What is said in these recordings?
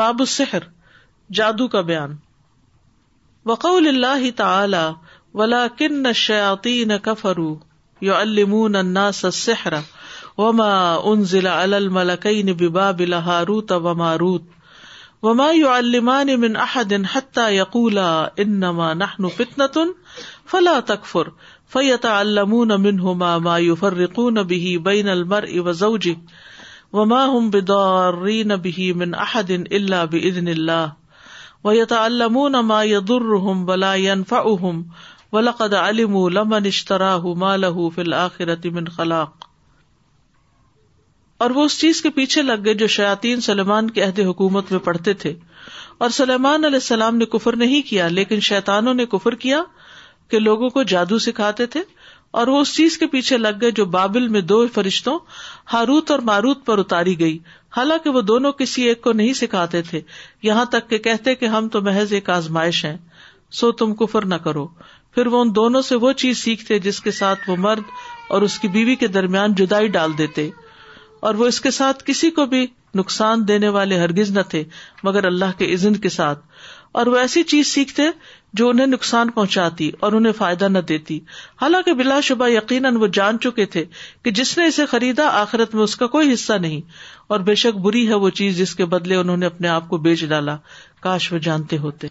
باب السحر جادو کا بیان وقول اللہ تعالی ولا کن شیاتی نہ کفرو یو المون السحر وما انزل على الملكين ببابل هاروت وماروت وما يعلمان من احد حتى يقولا انما نحن فتنة فلا تكفر فيتعلمون منهما ما يفرقون به بين المرء وزوجه وما هم بدارين به من احد الا باذن الله ويتعلمون ما يضرهم ولا ينفعهم ولقد علموا لمن اشتراه ما له في الاخره من خلاق اور وہ اس چیز کے پیچھے لگ گئے جو شیاطین سلیمان کے عہد حکومت میں پڑھتے تھے اور سلیمان علیہ السلام نے کفر نہیں کیا لیکن شیطانوں نے کفر کیا کہ لوگوں کو جادو سکھاتے تھے اور وہ اس چیز کے پیچھے لگ گئے جو بابل میں دو فرشتوں ہاروت اور ماروت پر اتاری گئی حالانکہ وہ دونوں کسی ایک کو نہیں سکھاتے تھے یہاں تک کہ کہتے کہ ہم تو محض ایک آزمائش ہیں سو تم کفر نہ کرو پھر وہ ان دونوں سے وہ چیز سیکھتے جس کے ساتھ وہ مرد اور اس کی بیوی کے درمیان جدائی ڈال دیتے اور وہ اس کے ساتھ کسی کو بھی نقصان دینے والے ہرگز نہ تھے مگر اللہ کے عزن کے ساتھ اور وہ ایسی چیز سیکھتے جو انہیں نقصان پہنچاتی اور انہیں فائدہ نہ دیتی حالانکہ بلا شبہ یقیناً وہ جان چکے تھے کہ جس نے اسے خریدا آخرت میں اس کا کوئی حصہ نہیں اور بے شک بری ہے وہ چیز جس کے بدلے انہوں نے اپنے آپ کو بیچ ڈالا کاش وہ جانتے ہوتے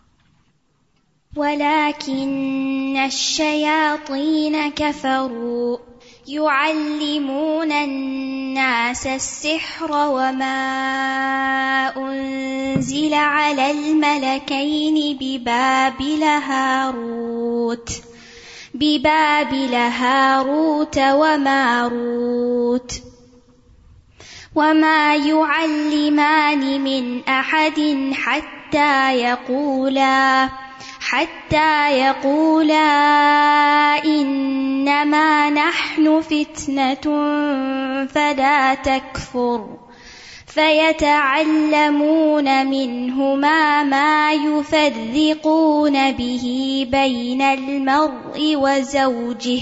الناس السحر وما أنزل على الملكين ببابل هاروت ببابل هاروت وماروت وما يعلمان من أحد حتى يقولا يقولا نحن فلا تكفر فيتعلمون منهما ما موک به بين المرء وزوجه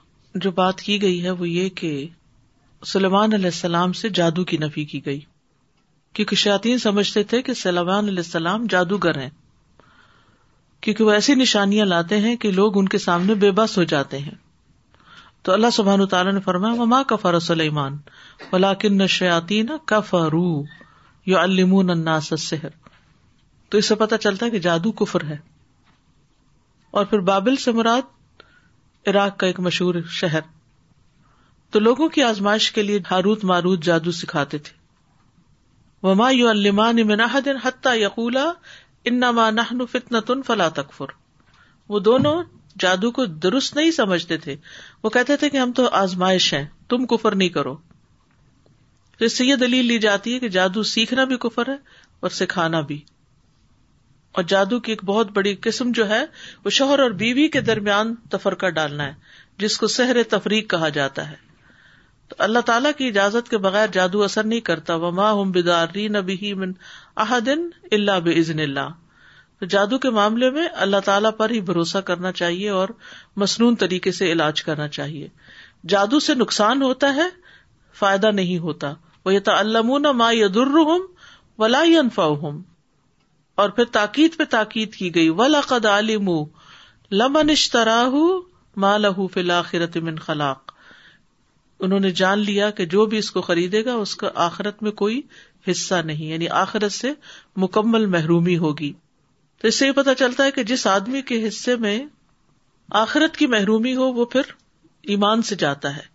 جو بات کی گئی ہے وہ یہ کہ سلیمان علیہ السلام سے جادو کی نفی کی گئی کیونکہ شاطین سمجھتے تھے کہ سلمان علیہ السلام جادوگر ہیں کیونکہ وہ ایسی نشانیاں لاتے ہیں کہ لوگ ان کے سامنے بے بس ہو جاتے ہیں تو اللہ سبحان تعالیٰ نے فرمایا سلیمان ولاکن شیاتی کفرو یو الماسر تو اس سے پتا چلتا ہے کہ جادو کفر ہے اور پھر بابل سے مراد عراق کا ایک مشہور شہر تو لوگوں کی آزمائش کے لیے ہاروت ماروت جادو سکھاتے تھے وما یو فلا تکفر وہ دونوں جادو کو درست نہیں سمجھتے تھے وہ کہتے تھے کہ ہم تو آزمائش ہیں تم کفر نہیں کرو تو اس سے یہ دلیل لی جاتی ہے کہ جادو سیکھنا بھی کفر ہے اور سکھانا بھی اور جادو کی ایک بہت بڑی قسم جو ہے وہ شوہر اور بیوی کے درمیان تفرقہ ڈالنا ہے جس کو سحر تفریق کہا جاتا ہے تو اللہ تعالیٰ کی اجازت کے بغیر جادو اثر نہیں کرتا و ہم ہوں نبی من دن اللہ بزن اللہ تو جادو کے معاملے میں اللہ تعالیٰ پر ہی بھروسہ کرنا چاہیے اور مصنون طریقے سے علاج کرنا چاہیے جادو سے نقصان ہوتا ہے فائدہ نہیں ہوتا وہ یہ تو نہ ما یدر ہوں ولا انفا ہوں اور پھر تاکید پہ تاکید کی گئی و خلاق انہوں نے جان لیا کہ جو بھی اس کو خریدے گا اس کا آخرت میں کوئی حصہ نہیں یعنی آخرت سے مکمل محرومی ہوگی تو اس سے یہ پتا چلتا ہے کہ جس آدمی کے حصے میں آخرت کی محرومی ہو وہ پھر ایمان سے جاتا ہے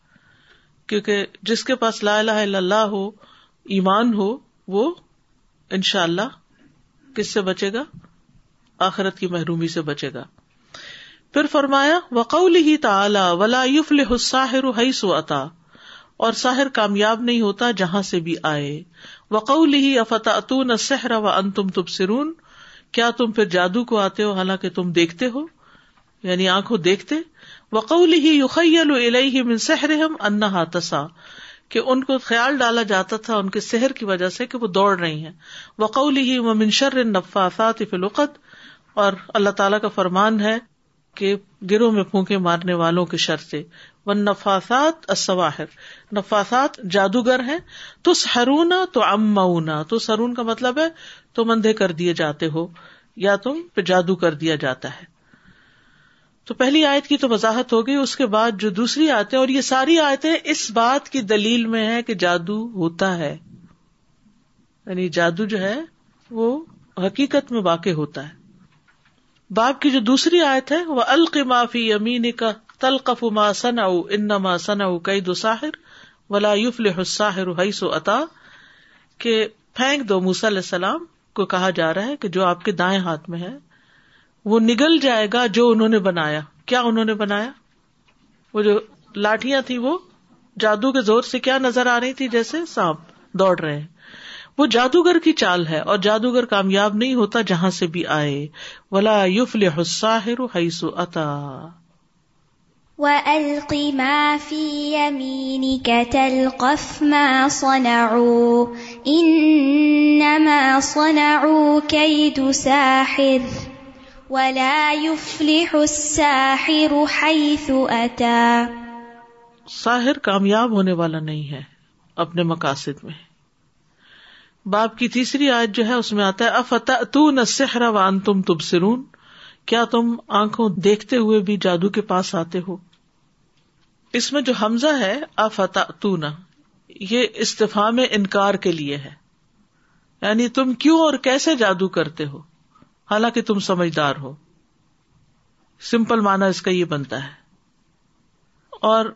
کیونکہ جس کے پاس لا الہ الا اللہ ہو ایمان ہو وہ ان شاء اللہ کس سے بچے گا آخرت کی محرومی سے بچے گا پھر فرمایا وقول ہی تا سوتا اور ساحر کامیاب نہیں ہوتا جہاں سے بھی آئے وقول ہی افتا اتون سہرا ان تم تب سرون کیا تم پھر جادو کو آتے ہو حالانکہ تم دیکھتے ہو یعنی آنکھوں دیکھتے وقول ہی من ہم انا تسا کہ ان کو خیال ڈالا جاتا تھا ان کے سحر کی وجہ سے کہ وہ دوڑ رہی ہیں وقول ہی منشر نفافات فلقت اور اللہ تعالیٰ کا فرمان ہے کہ گروہ میں پھونکے مارنے والوں کی شرط و نفاسات نفاسات جادوگر ہیں تو سرونا تو ام مؤنا تو سرون کا مطلب ہے تم اندھے کر دیے جاتے ہو یا تم پہ جادو کر دیا جاتا ہے تو پہلی آیت کی تو وضاحت ہوگی اس کے بعد جو دوسری آیتیں اور یہ ساری آیتیں اس بات کی دلیل میں ہے کہ جادو ہوتا ہے یعنی جادو جو ہے وہ حقیقت میں واقع ہوتا ہے باپ کی جو دوسری آیت ہے وہ القمافی امین کا تلقف ما سنا سنا کئی دو ساحر ولا سو ولاسا کے پھینک دو موسی علیہ السلام کو کہا جا رہا ہے کہ جو آپ کے دائیں ہاتھ میں ہے وہ نگل جائے گا جو انہوں نے بنایا کیا انہوں نے بنایا وہ جو لاٹیاں تھی وہ جادو کے زور سے کیا نظر آ رہی تھی جیسے سانپ دوڑ رہے ہیں وہ جادوگر کی چال ہے اور جادوگر کامیاب نہیں ہوتا جہاں سے بھی آئے ولا سَاحِرٍ ولا يفلح الساحر حيث ساحر کامیاب ہونے والا نہیں ہے اپنے مقاصد میں باپ کی تیسری آج جو ہے اس میں آتا ہے وان تم تب سرون کیا تم آنکھوں دیکھتے ہوئے بھی جادو کے پاس آتے ہو اس میں جو حمزہ ہے افت تو یہ استفاع انکار کے لیے ہے یعنی تم کیوں اور کیسے جادو کرتے ہو حالانکہ تم سمجھدار ہو سمپل مانا اس کا یہ بنتا ہے اور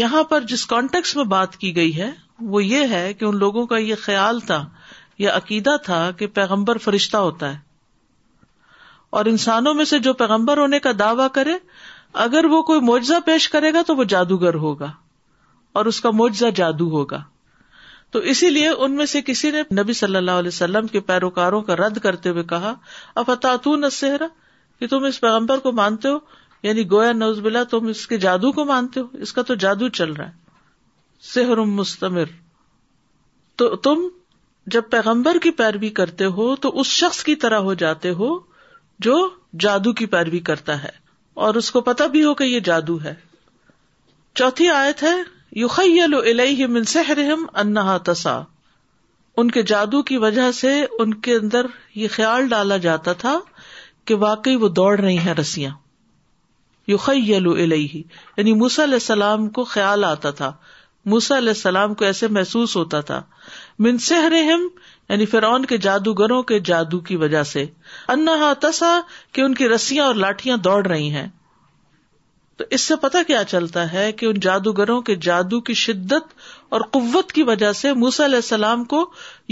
یہاں پر جس کانٹیکس میں بات کی گئی ہے وہ یہ ہے کہ ان لوگوں کا یہ خیال تھا یا عقیدہ تھا کہ پیغمبر فرشتہ ہوتا ہے اور انسانوں میں سے جو پیغمبر ہونے کا دعوی کرے اگر وہ کوئی معجزہ پیش کرے گا تو وہ جادوگر ہوگا اور اس کا معجزہ جادو ہوگا تو اسی لیے ان میں سے کسی نے نبی صلی اللہ علیہ وسلم کے پیروکاروں کا رد کرتے ہوئے کہا افطاتا کہ تم اس پیغمبر کو مانتے ہو یعنی گویا نوز بلا تم اس کے جادو کو مانتے ہو اس کا تو جادو چل رہا ہے سہر مستمر تو تم جب پیغمبر کی پیروی کرتے ہو تو اس شخص کی طرح ہو جاتے ہو جو جادو کی پیروی کرتا ہے اور اس کو پتا بھی ہو کہ یہ جادو ہے چوتھی آیت ہے یوخیل من سحرہم انہا تسا ان کے جادو کی وجہ سے ان کے اندر یہ خیال ڈالا جاتا تھا کہ واقعی وہ دوڑ رہی ہیں رسیاں یوخیل الیہ یعنی موسی علیہ السلام کو خیال آتا تھا موس علیہ السلام کو ایسے محسوس ہوتا تھا سحرہم یعنی فرعون کے جادوگروں کے جادو کی وجہ سے انہا تسا کہ ان کی رسیاں اور لاٹیاں دوڑ رہی ہیں تو اس سے پتا کیا چلتا ہے کہ ان جادوگروں کے جادو کی شدت اور قوت کی وجہ سے موس علیہ السلام کو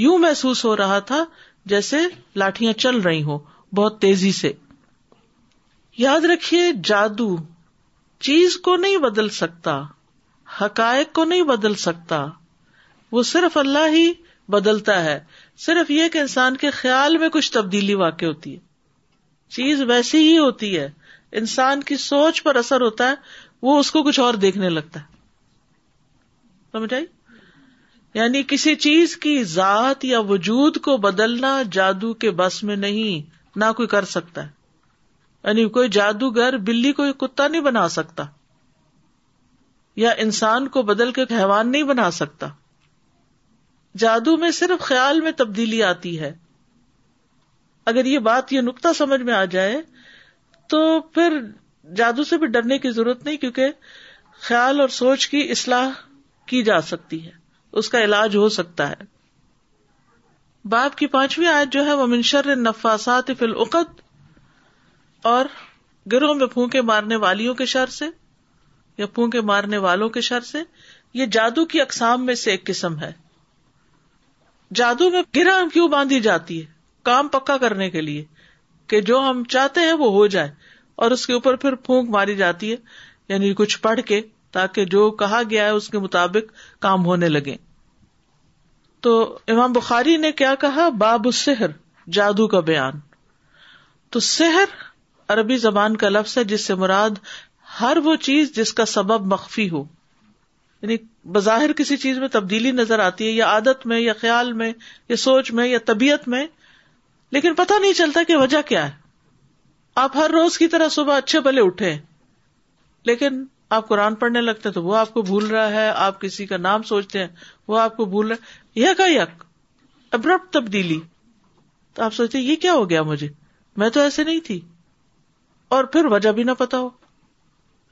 یوں محسوس ہو رہا تھا جیسے لاٹیاں چل رہی ہوں بہت تیزی سے یاد رکھیے جادو چیز کو نہیں بدل سکتا حقائق کو نہیں بدل سکتا وہ صرف اللہ ہی بدلتا ہے صرف یہ کہ انسان کے خیال میں کچھ تبدیلی واقع ہوتی ہے چیز ویسی ہی ہوتی ہے انسان کی سوچ پر اثر ہوتا ہے وہ اس کو کچھ اور دیکھنے لگتا ہے سمجھ آئی یعنی کسی چیز کی ذات یا وجود کو بدلنا جادو کے بس میں نہیں نہ کوئی کر سکتا ہے یعنی کوئی جادوگر بلی کوئی کتا نہیں بنا سکتا یا انسان کو بدل کے حیوان نہیں بنا سکتا جادو میں صرف خیال میں تبدیلی آتی ہے اگر یہ بات یہ نقطہ سمجھ میں آ جائے تو پھر جادو سے بھی ڈرنے کی ضرورت نہیں کیونکہ خیال اور سوچ کی اصلاح کی جا سکتی ہے اس کا علاج ہو سکتا ہے باپ کی پانچویں آیت جو ہے وہ منشر نفاسات فی العقد اور گروہ میں پھونکے مارنے والیوں کے شر سے یا پھونکے مارنے والوں کے شر سے یہ جادو کی اقسام میں سے ایک قسم ہے جادو میں گرہ کیوں باندھی جاتی ہے کام پکا کرنے کے لیے کہ جو ہم چاہتے ہیں وہ ہو جائے اور اس کے اوپر پھر پھونک ماری جاتی ہے یعنی کچھ پڑھ کے تاکہ جو کہا گیا ہے اس کے مطابق کام ہونے لگے تو امام بخاری نے کیا کہا باب سحر جادو کا بیان تو سحر عربی زبان کا لفظ ہے جس سے مراد ہر وہ چیز جس کا سبب مخفی ہو یعنی بظاہر کسی چیز میں تبدیلی نظر آتی ہے یا عادت میں یا خیال میں یا سوچ میں یا طبیعت میں لیکن پتا نہیں چلتا کہ وجہ کیا ہے آپ ہر روز کی طرح صبح اچھے بلے اٹھے لیکن آپ قرآن پڑھنے لگتے تو وہ آپ کو بھول رہا ہے آپ کسی کا نام سوچتے ہیں وہ آپ کو بھول رہا یہ کا یق ابرپ تبدیلی تو آپ سوچتے یہ کیا ہو گیا مجھے میں تو ایسے نہیں تھی اور پھر وجہ بھی نہ پتا ہو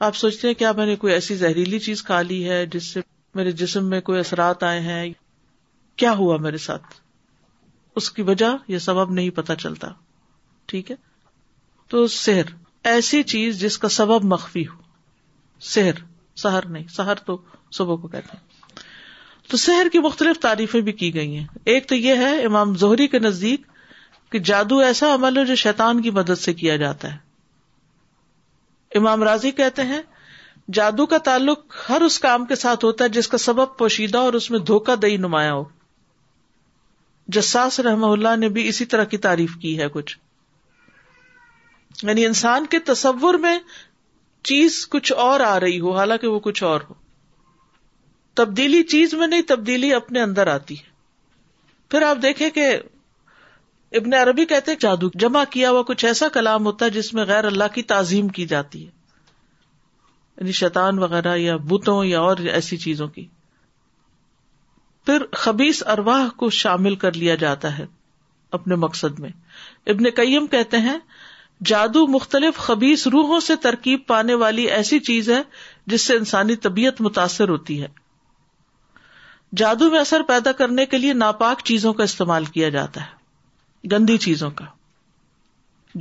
آپ سوچتے ہیں کیا میں نے کوئی ایسی زہریلی چیز کھا لی ہے جس سے میرے جسم میں کوئی اثرات آئے ہیں کیا ہوا میرے ساتھ اس کی وجہ یا سبب نہیں پتہ چلتا ٹھیک ہے تو سحر ایسی چیز جس کا سبب مخفی ہو سحر سہر نہیں سہر تو صبح کو کہتے ہیں تو سحر کی مختلف تعریفیں بھی کی گئی ہیں ایک تو یہ ہے امام زہری کے نزدیک کہ جادو ایسا عمل ہے جو شیتان کی مدد سے کیا جاتا ہے امام راضی کہتے ہیں جادو کا تعلق ہر اس کام کے ساتھ ہوتا ہے جس کا سبب پوشیدہ اور اس میں دھوکہ دہی نمایاں ہو جساس رحم اللہ نے بھی اسی طرح کی تعریف کی ہے کچھ یعنی انسان کے تصور میں چیز کچھ اور آ رہی ہو حالانکہ وہ کچھ اور ہو تبدیلی چیز میں نہیں تبدیلی اپنے اندر آتی ہے پھر آپ دیکھیں کہ ابن عربی کہتے جادو جمع کیا ہوا کچھ ایسا کلام ہوتا ہے جس میں غیر اللہ کی تعظیم کی جاتی ہے یعنی شیطان وغیرہ یا بتوں یا اور ایسی چیزوں کی پھر خبیص ارواہ کو شامل کر لیا جاتا ہے اپنے مقصد میں ابن کئیم کہتے ہیں جادو مختلف خبیص روحوں سے ترکیب پانے والی ایسی چیز ہے جس سے انسانی طبیعت متاثر ہوتی ہے جادو میں اثر پیدا کرنے کے لیے ناپاک چیزوں کا استعمال کیا جاتا ہے گندی چیزوں کا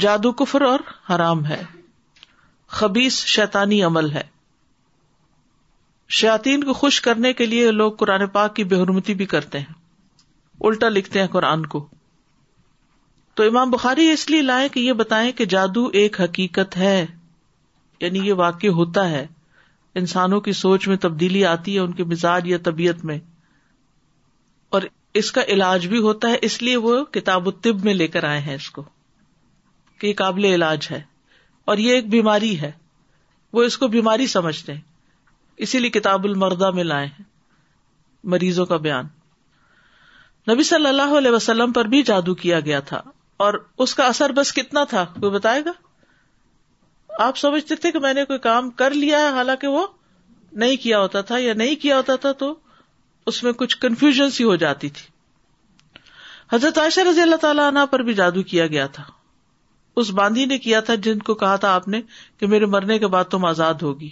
جادو کفر اور حرام ہے خبیص شیطانی عمل ہے شیاتین کو خوش کرنے کے لیے لوگ قرآن پاک کی حرمتی بھی کرتے ہیں الٹا لکھتے ہیں قرآن کو تو امام بخاری اس لیے لائیں کہ یہ بتائیں کہ جادو ایک حقیقت ہے یعنی یہ واقع ہوتا ہے انسانوں کی سوچ میں تبدیلی آتی ہے ان کے مزاج یا طبیعت میں اور اس کا علاج بھی ہوتا ہے اس لیے وہ کتاب و طب میں لے کر آئے ہیں اس کو کہ یہ قابل علاج ہے اور یہ ایک بیماری ہے وہ اس کو بیماری سمجھتے ہیں اسی لیے کتاب المردہ میں لائے ہیں مریضوں کا بیان نبی صلی اللہ علیہ وسلم پر بھی جادو کیا گیا تھا اور اس کا اثر بس کتنا تھا کوئی بتائے گا آپ سمجھتے تھے کہ میں نے کوئی کام کر لیا ہے حالانکہ وہ نہیں کیا ہوتا تھا یا نہیں کیا ہوتا تھا تو اس میں کچھ کنفیوژن سی ہو جاتی تھی حضرت عائشہ رضی اللہ تعالیٰ پر بھی جادو کیا گیا تھا اس باندھی نے کیا تھا جن کو کہا تھا آپ نے کہ میرے مرنے کے بعد تم آزاد ہوگی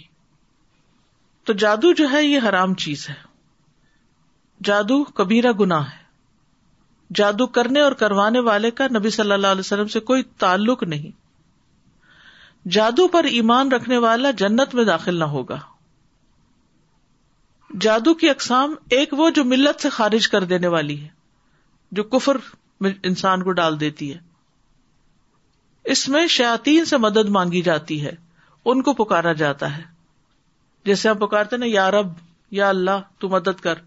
تو جادو جو ہے یہ حرام چیز ہے جادو کبیرہ گنا ہے جادو کرنے اور کروانے والے کا نبی صلی اللہ علیہ وسلم سے کوئی تعلق نہیں جادو پر ایمان رکھنے والا جنت میں داخل نہ ہوگا جادو کی اقسام ایک وہ جو ملت سے خارج کر دینے والی ہے جو کفر میں انسان کو ڈال دیتی ہے اس میں شاطین سے مدد مانگی جاتی ہے ان کو پکارا جاتا ہے جیسے ہم پکارتے نا یا رب یا اللہ تم مدد کر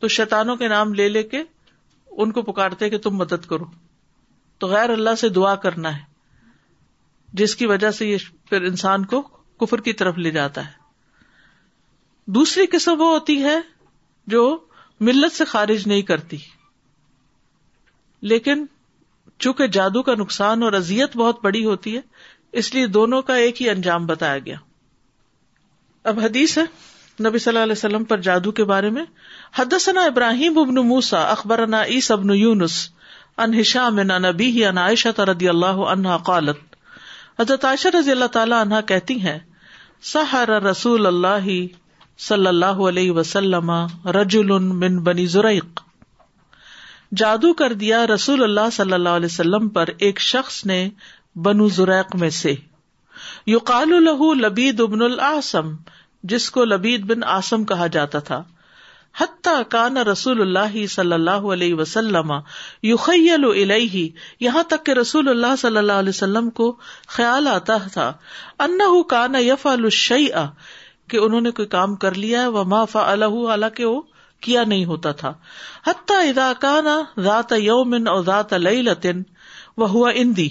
تو شیتانوں کے نام لے لے کے ان کو پکارتے کہ تم مدد کرو تو غیر اللہ سے دعا کرنا ہے جس کی وجہ سے یہ پھر انسان کو کفر کی طرف لے جاتا ہے دوسری قسم وہ ہوتی ہے جو ملت سے خارج نہیں کرتی لیکن چونکہ جادو کا نقصان اور ازیت بہت بڑی ہوتی ہے اس لیے دونوں کا ایک ہی انجام بتایا گیا اب حدیث ہے نبی صلی اللہ علیہ وسلم پر جادو کے بارے میں حدثنا ابراہیم ابن موسا اخبرنا عیس ابن یونس ان ہشام نہ نبی ان عائشہ رضی اللہ عنہا قالت حضرت عائشہ رضی اللہ تعالی عنہا کہتی ہیں سحر رسول اللہ صلی اللہ علیہ وسلم رجل من بنی زرعق جادو کر دیا رسول اللہ صلی اللہ علیہ وسلم پر ایک شخص نے بنو زریق میں سے یوقع الح لبید ابن العصم جس کو لبید بن آسم کہا جاتا تھا حتیٰ کان رسول اللہ صلی اللہ علیہ وسلم الیہ یہاں تک کہ رسول اللہ صلی اللہ علیہ وسلم کو خیال آتا تھا ان کان یف علش کہ انہوں نے کوئی کام کر لیا و ما فا اللہ کے وہ کیا نہیں ہوتا تھا حتیٰ اذا کان ذات یوم اور ذات لطن و ہوا اندی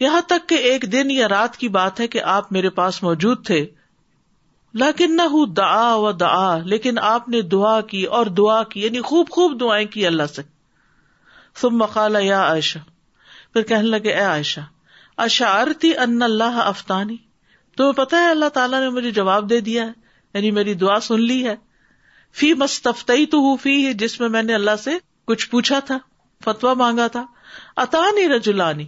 یہاں تک کہ ایک دن یا رات کی بات ہے کہ آپ میرے پاس موجود تھے لیکن نہ ہوں دعا لیکن آپ نے دعا کی اور دعا کی یعنی خوب خوب دعائیں کی اللہ سے یا عائشہ پھر کہنے لگے اے عائشہ اشعرتی ان اللہ افطانی تمہیں پتا ہے اللہ تعالیٰ نے مجھے جواب دے دیا ہے یعنی میری دعا سن لی ہے فی تو ہوں ہے جس میں میں نے اللہ سے کچھ پوچھا تھا فتوا مانگا تھا اتانی رجولانی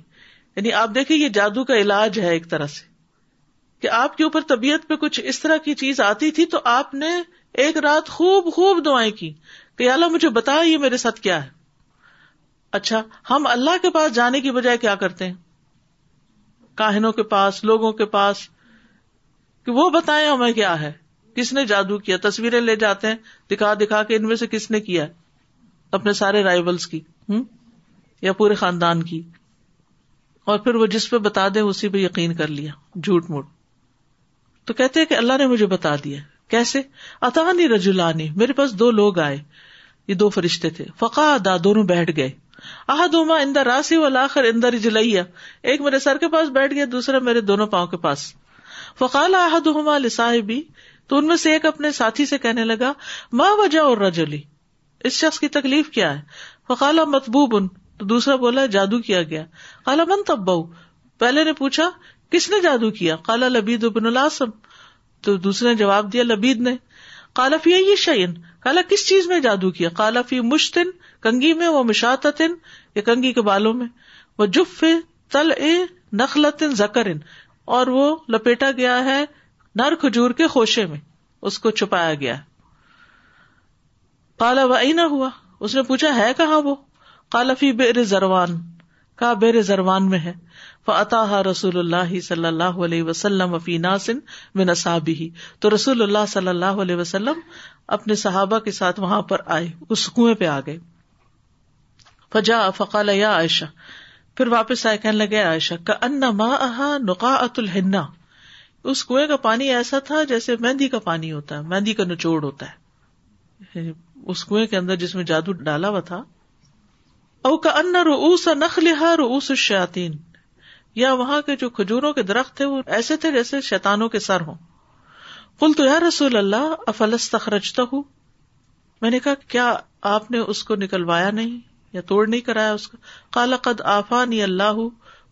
یعنی آپ دیکھیں یہ جادو کا علاج ہے ایک طرح سے کہ آپ کے اوپر طبیعت پہ کچھ اس طرح کی چیز آتی تھی تو آپ نے ایک رات خوب خوب دعائیں کی کہ اللہ مجھے بتا یہ میرے ساتھ کیا ہے اچھا ہم اللہ کے پاس جانے کی بجائے کیا کرتے ہیں کاہنوں کے پاس لوگوں کے پاس کہ وہ بتائیں ہمیں کیا ہے کس نے جادو کیا تصویریں لے جاتے ہیں دکھا دکھا کے ان میں سے کس نے کیا اپنے سارے رائبلس کی ہوں یا پورے خاندان کی اور پھر وہ جس پہ بتا دے اسی پہ یقین کر لیا جھوٹ موٹ تو کہتے کہ اللہ نے مجھے بتا دیا کیسے اتانی رجولانی میرے پاس دو لوگ آئے یہ دو فرشتے تھے فقا دونوں بیٹھ گئے احدما راسی و لاخر اندر جلیا ایک میرے سر کے پاس بیٹھ گیا دوسرا میرے دونوں پاؤں کے پاس فقال احدہما ہوما تو ان میں سے ایک اپنے ساتھی سے کہنے لگا ماں اور رجولی اس شخص کی تکلیف کیا ہے فقال مطبوب ان تو دوسرا بولا جادو کیا گیا کالا تب بہو پہلے نے پوچھا کس نے جادو کیا کالا لبید ابن الاسم تو دوسرے نے جواب دیا لبید نے کالا فی یہ شعین کالا کس چیز میں جادو کیا کالا فی مشتن کنگی میں وہ مشاطن کنگی کے بالوں میں وہ جف تل اے زکر اور وہ لپیٹا گیا ہے نر کھجور کے خوشے میں اس کو چھپایا گیا کالا وی ہوا اس نے پوچھا ہے کہاں وہ کالفی بیر زروان کا بیر زروان میں ہے فطاحا رسول اللہ صلی اللہ علیہ وسلم وفی ناسن تو رسول اللہ صلی اللہ علیہ وسلم اپنے صحابہ کے ساتھ وہاں پر آئے اس کنویں پہ آ گئے فجا فقال یا عائشہ پھر واپس آئے کہنے لگے عائشہ کا نقا ات الحنا اس کنویں کا پانی ایسا تھا جیسے مہندی کا پانی ہوتا ہے مہندی کا نچوڑ ہوتا ہے یعنی اس کنویں کے اندر جس میں جادو ڈالا ہوا تھا اوکا ان روس ا نخلا روس شاطین یا وہاں کے جو کھجوروں کے درخت تھے وہ ایسے تھے جیسے شیتانوں کے سر ہوں کل تو یا رسول اللہ ہوں میں نے کہا کیا آپ نے اس کو نکلوایا نہیں یا توڑ نہیں کرایا اس کا کالا قد قدآ اللہ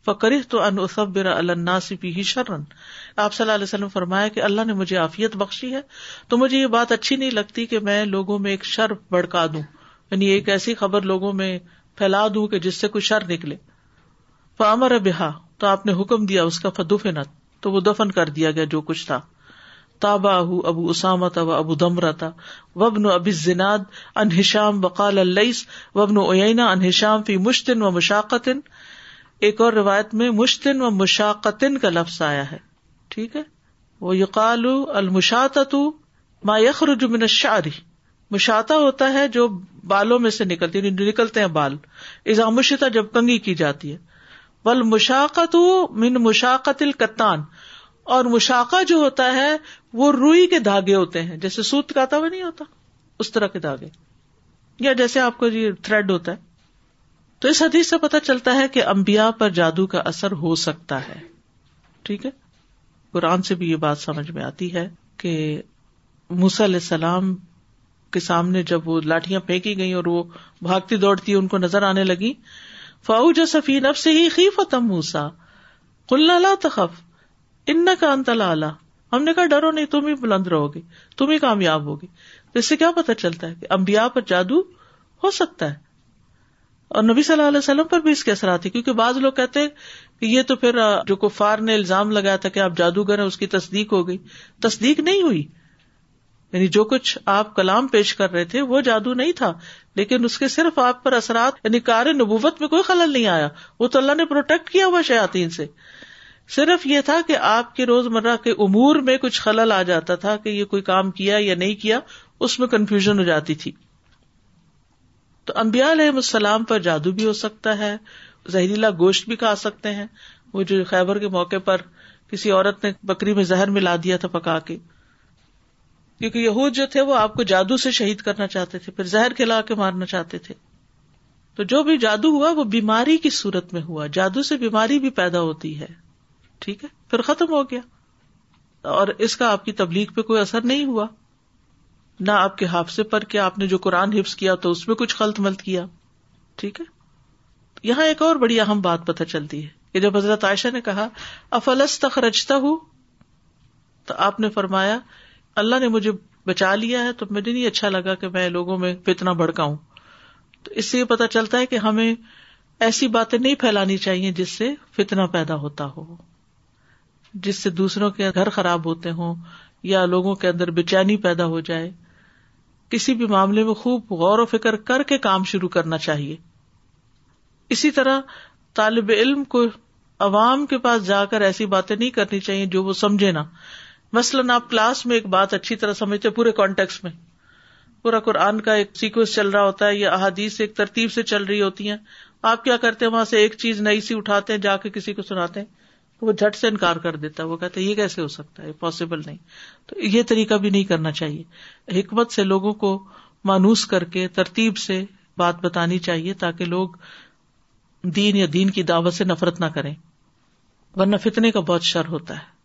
فکری تو انصبر النسپی ہی شرن آپ صلی اللہ علیہ وسلم فرمایا کہ اللہ نے مجھے عافیت بخشی ہے تو مجھے یہ بات اچھی نہیں لگتی کہ میں لوگوں میں ایک شر بڑکا دوں یعنی ایک ایسی خبر لوگوں میں پھیلا دوں کہ جس سے کوئی شر نکلے پامر بہا تو آپ نے حکم دیا اس کا فدوف نت تو وہ دفن کر دیا گیا جو کچھ تھا تابا ابو تھا و ابو دمرا تھا وبن ابی زناد انہشام وقال الس وبن اوینا انہشام فی مشتن و مشاقتن ایک اور روایت میں مشتن و مشاقتن کا لفظ آیا ہے ٹھیک ہے وہ یقال المشاط ما یخر جمن شاری مشاتا ہوتا ہے جو بالوں میں سے نکلتی ہے نکلتے ہیں بال ازامشتا جب کنگی کی جاتی ہے بل مشاقت من مشاقت القتان اور مشاقہ جو ہوتا ہے وہ روئی کے دھاگے ہوتے ہیں جیسے سوت کا ہوا نہیں ہوتا اس طرح کے دھاگے یا جیسے آپ کو یہ تھریڈ ہوتا ہے تو اس حدیث سے پتا چلتا ہے کہ امبیا پر جادو کا اثر ہو سکتا ہے ٹھیک ہے قرآن سے بھی یہ بات سمجھ میں آتی ہے کہ علیہ السلام کے سامنے جب وہ لاٹیاں پھینکی گئیں اور وہ بھاگتی دوڑتی ان کو نظر آنے لگی فاو جو سفین اب سے ہی فتم موسا سا تخف ان کا انتلا الا ہم نے کہا ڈرو نہیں تم ہی بلند رہو گے تم ہی کامیاب ہوگی اس سے کیا پتا چلتا ہے کہ امبیا پر جادو ہو سکتا ہے اور نبی صلی اللہ علیہ وسلم پر بھی اس کے اثرات کیونکہ بعض لوگ کہتے ہیں یہ تو پھر جو کفار نے الزام لگایا تھا کہ آپ جادوگر ہیں اس کی تصدیق ہو گئی تصدیق نہیں ہوئی یعنی جو کچھ آپ کلام پیش کر رہے تھے وہ جادو نہیں تھا لیکن اس کے صرف آپ پر اثرات یعنی کار نبوت میں کوئی خلل نہیں آیا وہ تو اللہ نے پروٹیکٹ کیا ہوا شیاتین سے صرف یہ تھا کہ آپ کے روز مرہ کے امور میں کچھ خلل آ جاتا تھا کہ یہ کوئی کام کیا یا نہیں کیا اس میں کنفیوژن ہو جاتی تھی تو امبیا علیہ السلام پر جادو بھی ہو سکتا ہے زہریلا گوشت بھی کھا سکتے ہیں وہ جو خیبر کے موقع پر کسی عورت نے بکری میں زہر ملا دیا تھا پکا کے کیونکہ یہود جو تھے وہ آپ کو جادو سے شہید کرنا چاہتے تھے پھر زہر کھلا کے مارنا چاہتے تھے تو جو بھی جادو ہوا وہ بیماری کی صورت میں ہوا جادو سے بیماری بھی پیدا ہوتی ہے ٹھیک ہے پھر ختم ہو گیا اور اس کا آپ کی تبلیغ پہ کوئی اثر نہیں ہوا نہ آپ کے حافظے پر کہ آپ نے جو قرآن حفظ کیا تو اس میں کچھ خلط ملت کیا ٹھیک ہے یہاں ایک اور بڑی اہم بات پتہ چلتی ہے کہ جب حضرت عائشہ نے کہا افلس تخرجتا ہوں تو آپ نے فرمایا اللہ نے مجھے بچا لیا ہے تو مجھے نہیں اچھا لگا کہ میں لوگوں میں فتنا ہوں تو اس سے یہ پتا چلتا ہے کہ ہمیں ایسی باتیں نہیں پھیلانی چاہیے جس سے فتنا پیدا ہوتا ہو جس سے دوسروں کے گھر خراب ہوتے ہوں یا لوگوں کے اندر بے چینی پیدا ہو جائے کسی بھی معاملے میں خوب غور و فکر کر کے کام شروع کرنا چاہیے اسی طرح طالب علم کو عوام کے پاس جا کر ایسی باتیں نہیں کرنی چاہیے جو وہ سمجھے نا مثلاً آپ کلاس میں ایک بات اچھی طرح سمجھتے پورے کانٹیکس میں پورا قرآن کا ایک سیکوینس چل رہا ہوتا ہے یا احادیث ایک ترتیب سے چل رہی ہوتی ہیں آپ کیا کرتے ہیں وہاں سے ایک چیز نئی سی اٹھاتے ہیں جا کے کسی کو سناتے ہیں وہ جھٹ سے انکار کر دیتا ہے وہ کہتا ہے یہ کیسے ہو سکتا ہے پاسبل نہیں تو یہ طریقہ بھی نہیں کرنا چاہیے حکمت سے لوگوں کو مانوس کر کے ترتیب سے بات بتانی چاہیے تاکہ لوگ دین یا دین کی دعوت سے نفرت نہ کریں ورنہ فتنے کا بہت شر ہوتا ہے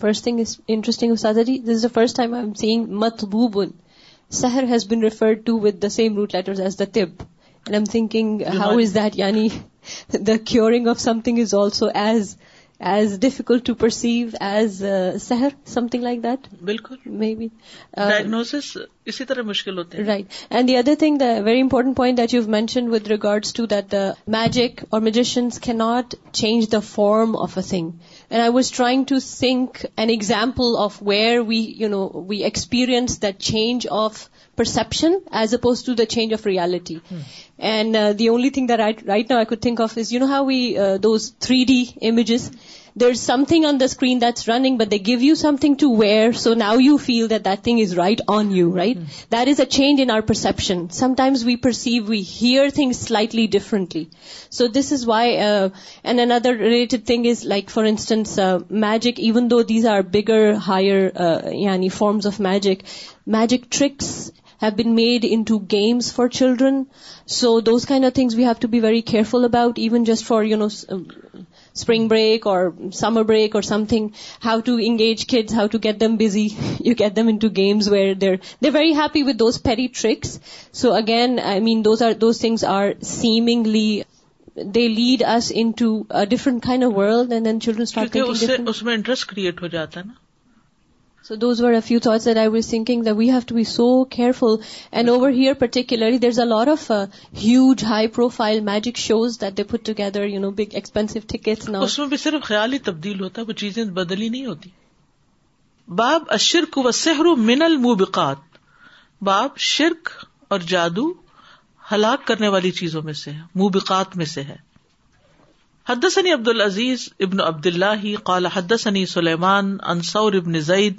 first thing is interesting ustad ji this is the first time I am seeing متبوب سہر has been referred to with the same root letter as the تب and I'm thinking how is that یعنی the curing of something is also as as difficult to perceive as سہر some thing like that بالکل may be diagnosis اسی طرح مشکل ہوتے ہیں right and the other thing the very important point that you mention with regards to that magic اور magicians کی not change the form of a thing And I was trying to think an example of where we experience that change of perception as opposed to the change of reality. Hmm. And uh, the only thing that right now I could think of is, how we uh, those 3D images there's something on the screen that's running, but they give you something to wear, so now you feel that that thing is right on you, right? Mm. That is a change in our perception. Sometimes we hear things slightly differently. So this is why, uh, and another related thing is, like, for instance, uh, magic, even though these are bigger, higher uh, forms of magic, magic tricks have been made into games for children. So those kind of things we have to be very careful about, even just for, spring break اور summer break اور something how to engage kids how to get them busy you get them into games where there they very happy with those very tricks so again I mean those are those things are seemingly they lead us into different kind of world and then اس میں interest create ہو جاتا ہے نا so those were careful. And over here to be so lot of and over here profile magic of that high profile magic shows that big big tickets نا اس میں بھی صرف خیال ہی تبدیل ہوتا ہے وہ چیزیں بدلی نہیں ہوتی باب اشرک و سہرو من الموبقات باب شرک اور جادو ہلاک کرنے والی چیزوں میں سے ہے موبقات میں سے ہے حدثني عبد العزيز ابن عبد الله قال حدثني سليمان عن ثور ابن زيد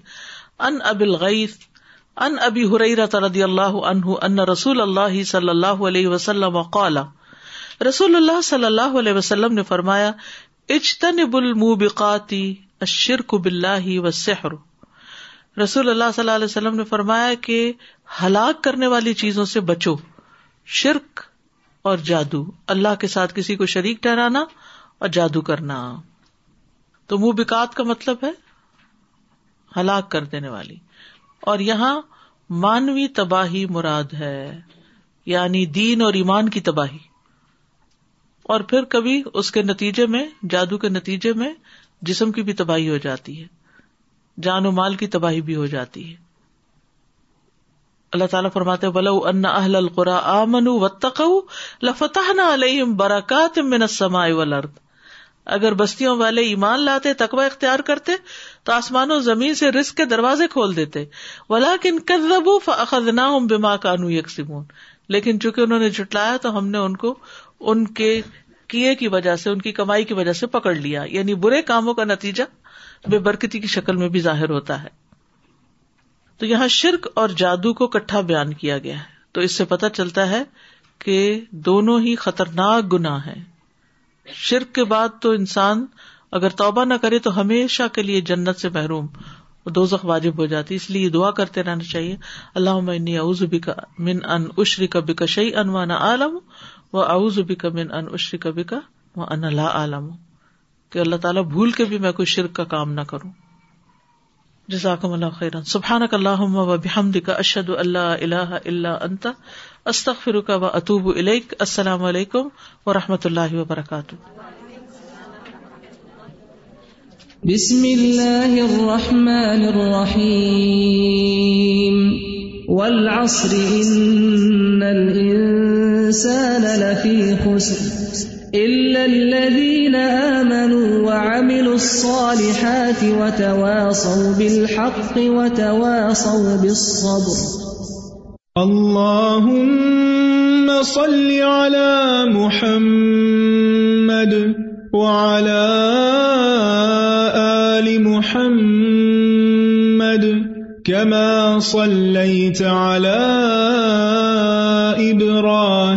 عن ابي الغيث عن ابي هريره رضي الله عنه ان رسول الله صلى الله عليه وسلم قال رسول اللہ صلی اللہ علیہ وسلم نے فرمایا اجتنب الموبقاتی الشرک باللہ والسحر رسول اللہ صلی اللہ علیہ وسلم نے فرمایا کہ ہلاک کرنے والی چیزوں سے بچو شرک اور جادو اللہ کے ساتھ کسی کو شریک ٹہرانا اور جادو کرنا تو منہ بکات کا مطلب ہے ہلاک کر دینے والی اور یہاں مانوی تباہی مراد ہے یعنی دین اور ایمان کی تباہی اور پھر کبھی اس کے نتیجے میں جادو کے نتیجے میں جسم کی بھی تباہی ہو جاتی ہے جان و مال کی تباہی بھی ہو جاتی ہے اللہ تعالی فرماتے بل اہل من السماء والارض اگر بستیوں والے ایمان لاتے تقوی اختیار کرتے تو آسمان و زمین سے رسک کے دروازے کھول دیتے بلاک کذبوا فاخذناهم بیما كانوا يكسبون لیکن چونکہ انہوں نے جٹلایا تو ہم نے ان کو ان کے کیے کی وجہ سے ان کی کمائی کی وجہ سے پکڑ لیا یعنی برے کاموں کا نتیجہ بے برکتی کی شکل میں بھی ظاہر ہوتا ہے تو یہاں شرک اور جادو کو کٹھا بیان کیا گیا ہے تو اس سے پتہ چلتا ہے کہ دونوں ہی خطرناک گنا ہے شرک کے بعد تو انسان اگر توبہ نہ کرے تو ہمیشہ کے لیے جنت سے محروم زخ واجب ہو جاتی اس لیے دعا کرتے رہنا چاہیے اللہ بھی کا من ان عشری کبھی کا ان انوانا عالم ہوں بھی کا من ان عشری کبھی کا و ان اللہ عالم ہوں کہ اللہ تعالیٰ بھول کے بھی میں کوئی شرک کا کام نہ کروں جزاکم اللہ سبحانک اللہم و بحمدک اشد اللہ الہ الا انت استغفرک و اتوب الیک السلام علیکم و رحمۃ اللہ وبرکاتہ بسم اللہ الرحمن الرحیم والعصر ان الانسان لفی خسر الذين آمنوا وعملوا الصالحات وتواصوا بالحق وتواصوا بالصبر اللهم صل على محمد وعلى آل محمد کیم صليت چال إبراهيم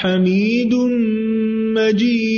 حمیدی